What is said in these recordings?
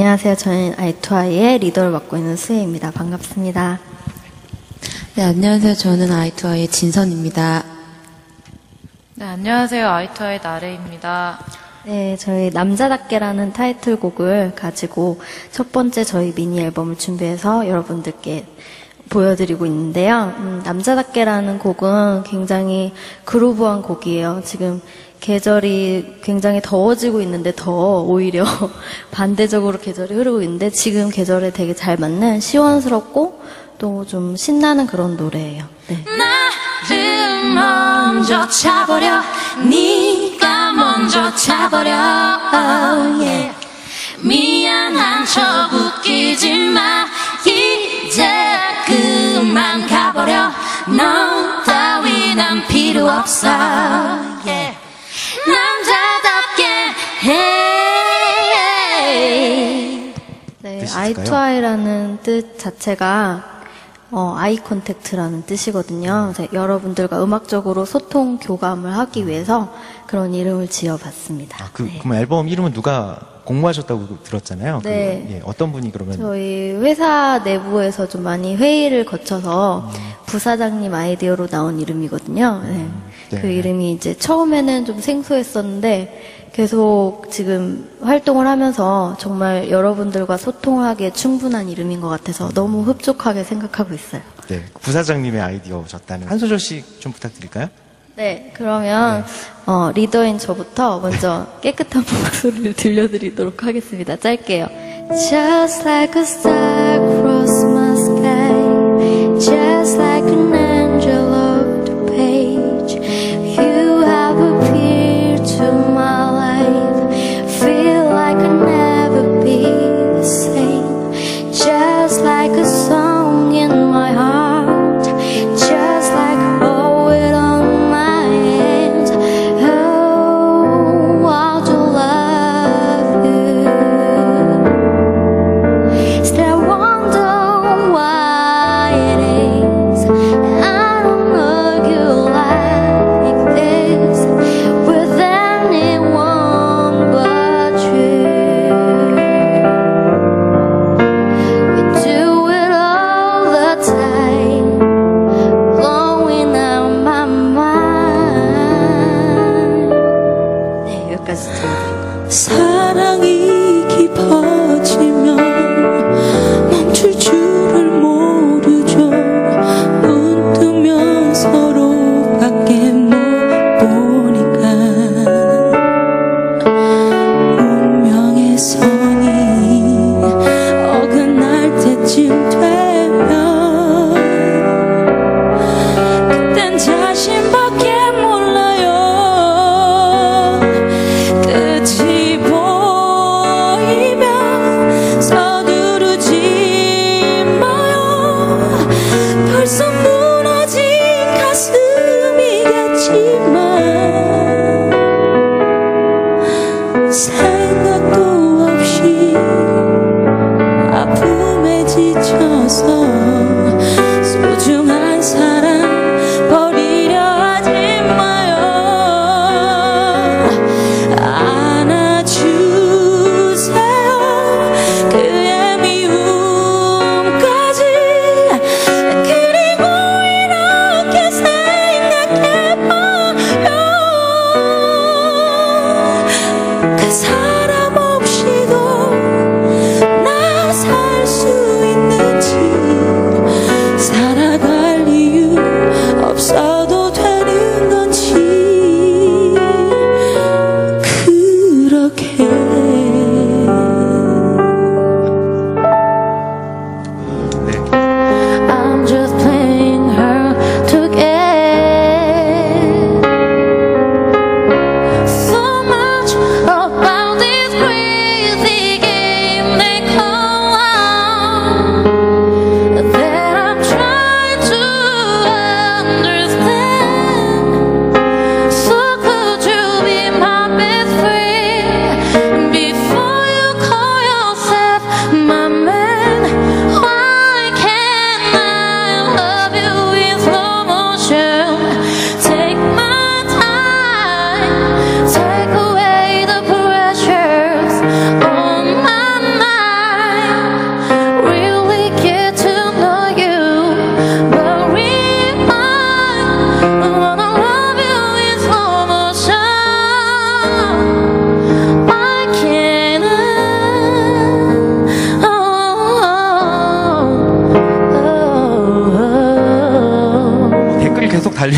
안녕하세요. 저는 아이투아이의 리더를 맡고 있는 수혜입니다. 반갑습니다. 네, 안녕하세요. 저는 아이투아이의 진선입니다. 네, 안녕하세요. 아이투아의 나래입니다. 네, 저희 남자답게라는 타이틀곡을 가지고 첫 번째 저희 미니 앨범을 준비해서 여러분들께 보여드리고 있는데요. 음, 남자답게라는 곡은 굉장히 그루브한 곡이에요. 지금 계절이 굉장히 더워지고 있는데 더 오히려 반대적으로 계절이 흐르고 있는데 지금 계절에 되게 잘 맞는 시원스럽고 또 좀 신나는 그런 노래예요. 네. 나를 먼저 차버려 네가 먼저 차버려 oh, yeah. 미안한 척 웃기지 마 이제 그만 가버려 너 따위 난 필요 없어 yeah. 네, 뜻이 아이 있을까요? 투 아이라는 뜻 자체가 어, eye contact라는 뜻이거든요. 그래서 여러분들과 음악적으로 소통 교감을 하기 위해서 그런 이름을 지어봤습니다. 아, 그, 네. 그럼 앨범 이름은 누가 공모하셨다고 들었잖아요. 그, 네. 예, 어떤 분이 그러면 저희 회사 내부에서 좀 많이 회의를 거쳐서 부사장님 아이디어로 나온 이름이거든요. 네. 네. 그 이름이 이제 처음에는 좀 생소했었는데 계속 지금 활동을 하면서 정말 여러분들과 소통하기에 충분한 이름인 것 같아서 너무 흡족하게 생각하고 있어요. 네, 부사장님의 아이디어셨다는 한 소절씩 좀 부탁드릴까요? 네, 그러면 어, 리더인 저부터 먼저 깨끗한 목소리를 들려드리도록 하겠습니다. 짧게요. Just like a star across my sky, just like an angel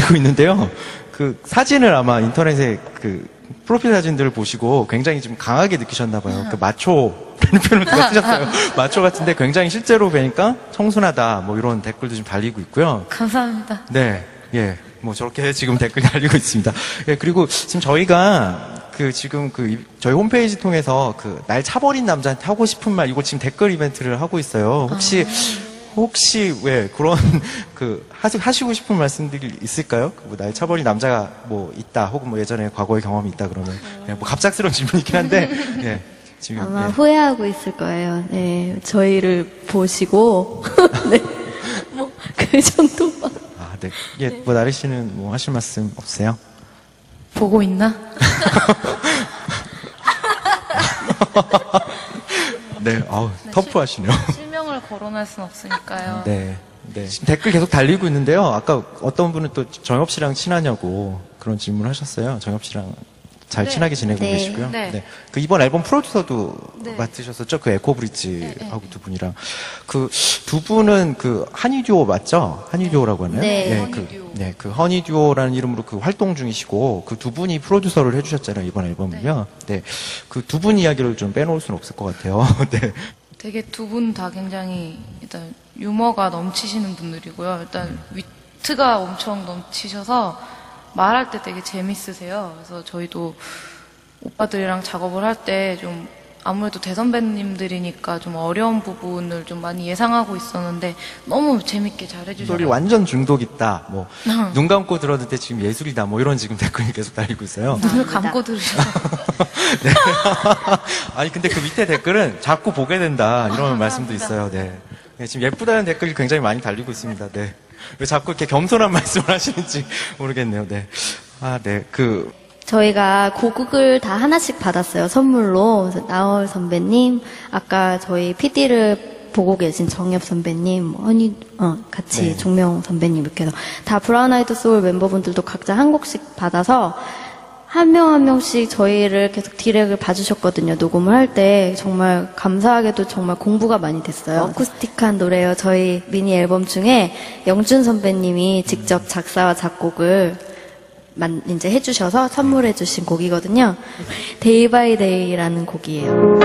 달리고 있는데요. 그 사진을 아마 인터넷에 그 프로필 사진들을 보시고 굉장히 좀 강하게 느끼셨나 봐요. 그 마초라는 표현을 누가 쓰셨어요. 마초 같은데 굉장히 실제로 뵈니까 청순하다 뭐 이런 댓글도 좀 달리고 있고요. 감사합니다. 네, 예, 뭐 저렇게 지금 댓글 달리고 있습니다. 예, 그리고 지금 저희가 그 지금 그 이- 저희 홈페이지 통해서 그 날 차버린 남자한테 하고 싶은 말 이거 지금 댓글 이벤트를 하고 있어요. 혹시 혹시 왜 그런 그 하시, 하시고 싶은 말씀들이 있을까요? 그 뭐날 차버린 남자가 뭐 있다 혹은 뭐 예전에 과거의 경험이 있다 그러면 그냥 뭐 갑작스러운 질문이긴 한데 예, 지금 아마 예. 후회하고 있을 거예요. 네, 저희를 보시고 네, 뭐 그 정도만. 아, 네. 예, 뭐 나리 씨는 뭐 하실 말씀 없으세요? 보고 있나? 네, 아우 터프하시네요. 실명을 거론할 순 없으니까요. 네. 네. 지금 댓글 계속 달리고 있는데요. 아까 어떤 분은 또 정엽 씨랑 친하냐고 그런 질문 하셨어요. 정엽 씨랑 잘 네. 친하게 지내고 네. 계시고요. 네. 그 이번 앨범 프로듀서도 네. 맡으셨었죠. 그 에코브릿지하고 두 분이랑. 그 두 분은 그 한이 듀오 맞죠? 한이 듀오라고 하나요? 네. 허니 그, 듀오. 네. 그 허니 듀오라는 이름으로 그 활동 중이시고 그 두 분이 프로듀서를 해주셨잖아요. 이번 앨범은요. 네. 그 두 분 이야기를 좀 빼놓을 수는 없을 것 같아요. 네. 되게 두 분 다 굉장히 일단 유머가 넘치시는 분들이고요. 일단 위트가 엄청 넘치셔서 말할 때 되게 재밌으세요. 그래서 저희도 오빠들이랑 작업을 할 때 좀 아무래도 대선배님들이니까 좀 어려운 부분을 좀 많이 예상하고 있었는데 너무 재밌게 잘 소리 해주셔서 완전 중독 있다. 뭐 눈 감고 들었는데 지금 예술이다. 뭐 이런 지금 댓글이 계속 달리고 있어요. 눈을 감고 들으셔서 네. 아니 근데 그 밑에 댓글은 자꾸 보게 된다 이런 말씀도 있어요. 네. 네, 지금 예쁘다는 댓글이 굉장히 많이 달리고 있습니다. 네. 왜 자꾸 이렇게 겸손한 말씀을 하시는지 모르겠네요. 네. 아, 네. 그 저희가 곡을 다 하나씩 받았어요, 선물로. 그래서 나얼 선배님, 아까 저희 PD를 보고 계신 정엽 선배님, 뭐 허니, 어, 같이 네. 종명 선배님 이렇게 해서 다 브라운 아이드 소울 멤버분들도 각자 한 곡씩 받아서 한 명 한 명씩 저희를 계속 디렉을 봐주셨거든요. 녹음을 할 때 정말 감사하게도 정말 공부가 많이 됐어요. 어쿠스틱한 노래요. 저희 미니 앨범 중에 영준 선배님이 직접 작사와 작곡을 만, 이제 해주셔서 선물해주신 곡이거든요. Day by Day라는 곡이에요.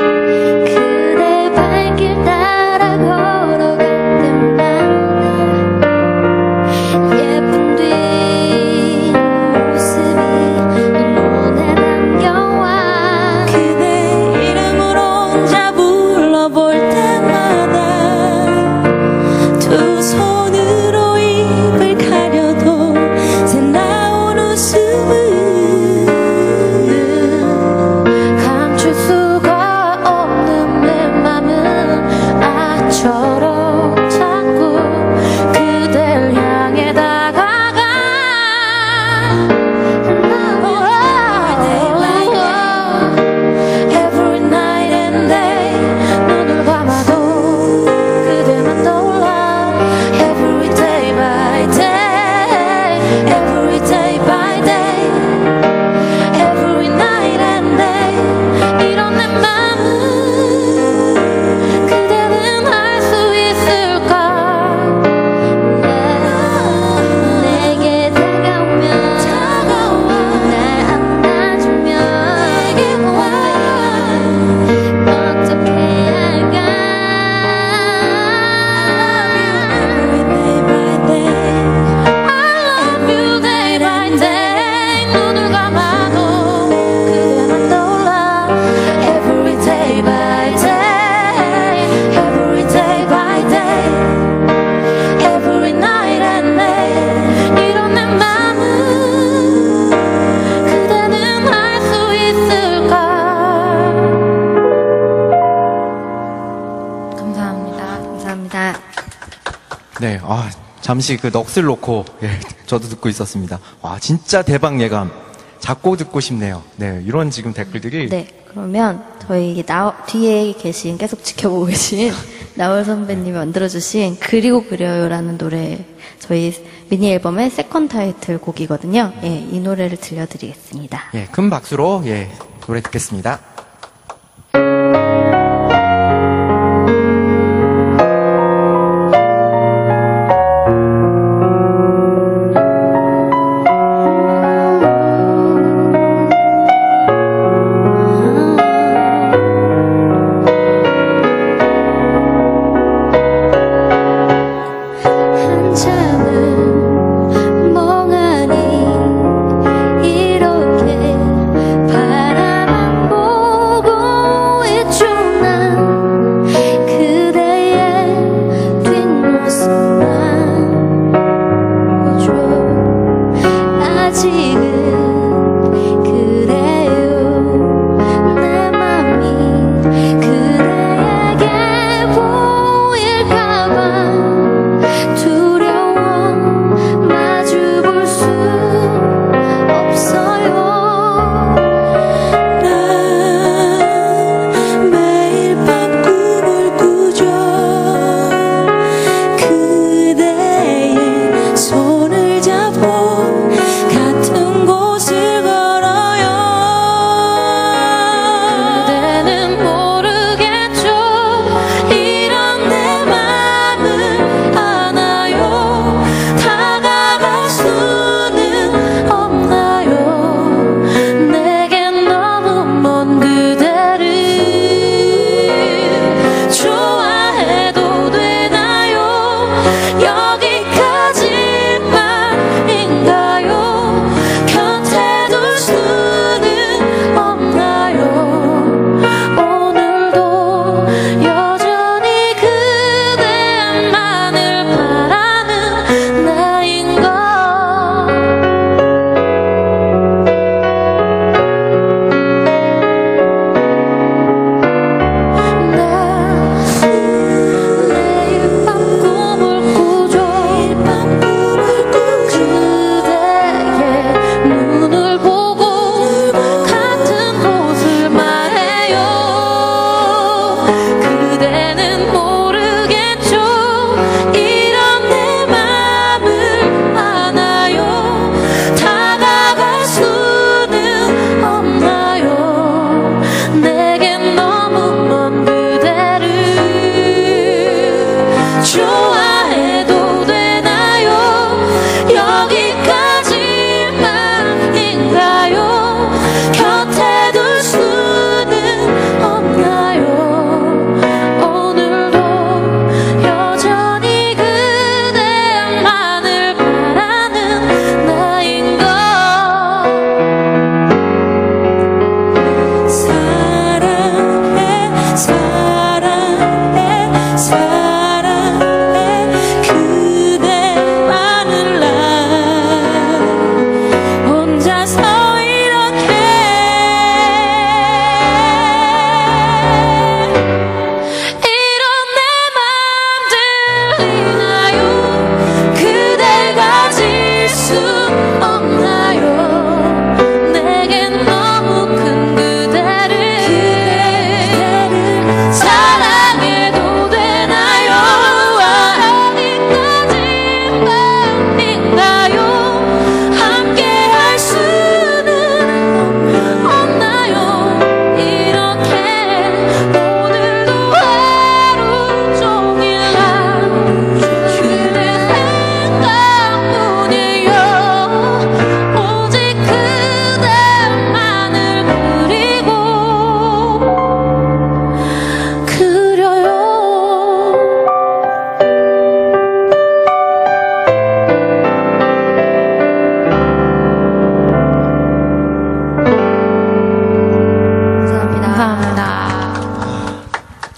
감사합니다 네. 아, 잠시 그 넋을 놓고 예, 저도 듣고 있었습니다. 와, 진짜 대박 예감. 자꾸 듣고 싶네요. 네. 이런 지금 댓글들이 네, 그러면 저희 나, 뒤에 계신, 계속 지켜보고 계신 나얼 선배님이 만들어주신 그리고 그려요라는 노래, 저희 미니 앨범의 second 타이틀 곡이거든요. 예, 이 노래를 들려드리겠습니다. 예, 큰 박수로 예, 노래 듣겠습니다.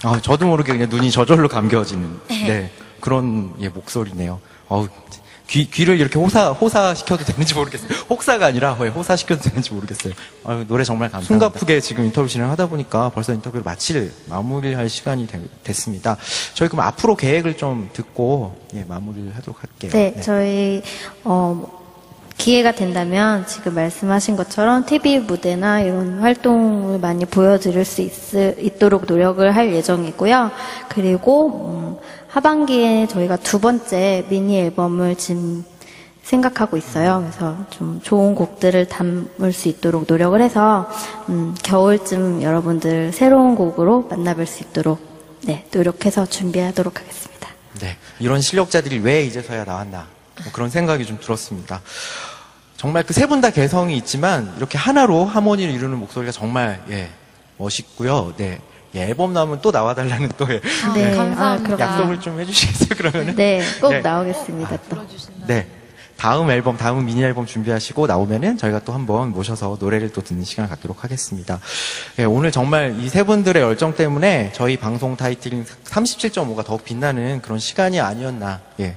아, 저도 모르게 그냥 눈이 저절로 감겨지는 네, 그런 예, 목소리네요. 어우, 귀, 귀를 이렇게 호사, 호사 시켜도 되는지 모르겠어요. 혹사가 아니라 왜 호사 시켜도 되는지 모르겠어요. 아유, 노래 정말 감사합니다. 숨가쁘게 지금 인터뷰 진행하다 보니까 벌써 인터뷰를 마칠, 마무리할 시간이 되- 됐습니다. 저희 그럼 앞으로 계획을 좀 듣고 예, 마무리를 하도록 할게요. 네, 저희 어, 기회가 된다면 지금 말씀하신 것처럼 TV 무대나 이런 활동을 많이 보여드릴 수 있, 있도록 노력을 할 예정이고요. 그리고 음, 하반기에 저희가 두 번째 미니 앨범을 지금 생각하고 있어요. 그래서 좀 좋은 곡들을 담을 수 있도록 노력을 해서 음, 겨울쯤 여러분들 새로운 곡으로 만나뵐 수 있도록 네, 노력해서 준비하도록 하겠습니다. 네, 이런 실력자들이 왜 이제서야 나왔나 뭐 그런 생각이 좀 들었습니다. 정말 그 세 분 다 개성이 있지만 이렇게 하나로 하모니를 이루는 목소리가 정말 예 멋있고요. 네, 예, 앨범 나오면 또 나와달라는 또 예, 네, 감사합니다. 아. 약속을 좀 해주시겠어요 그러면은? 네, 꼭 네. 나오겠습니다, 또. 네. 다음 앨범, 다음 미니 앨범 준비하시고 나오면은 저희가 또 한번 모셔서 노래를 또 듣는 시간을 갖도록 하겠습니다. 예, 오늘 정말 이 세 분들의 열정 때문에 저희 방송 타이틀인 37.5가 더욱 빛나는 그런 시간이 아니었나, 예.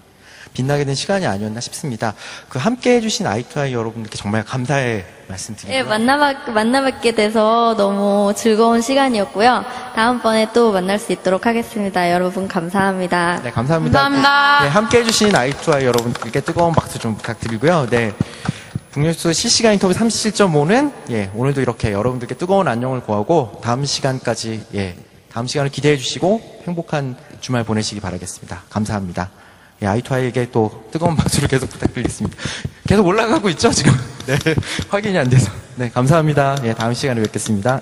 빛나게 된 시간이 아니었나 싶습니다. 그 함께 해주신 아이투아이 여러분들께 정말 감사의 말씀드리고요. 예, 만나뵙, 만나뵙게 돼서 너무 즐거운 시간이었고요. 다음번에 또 만날 수 있도록 하겠습니다. 여러분, 감사합니다. 네, 감사합니다. 감사합니다. 네, 함께 해주신 아이투아이 여러분들께 뜨거운 박수 좀 부탁드리고요. 네. 북뉴스 실시간 인터뷰 37.5는 예, 오늘도 이렇게 여러분들께 뜨거운 안녕을 구하고 다음 시간까지 예, 다음 시간을 기대해 주시고 행복한 주말 보내시기 바라겠습니다. 감사합니다. 예, 아이투아이에게 또 뜨거운 박수를 계속 부탁드리겠습니다. 계속 올라가고 있죠, 지금? 네. 확인이 안 돼서. 네, 감사합니다. 예, 다음 시간에 뵙겠습니다.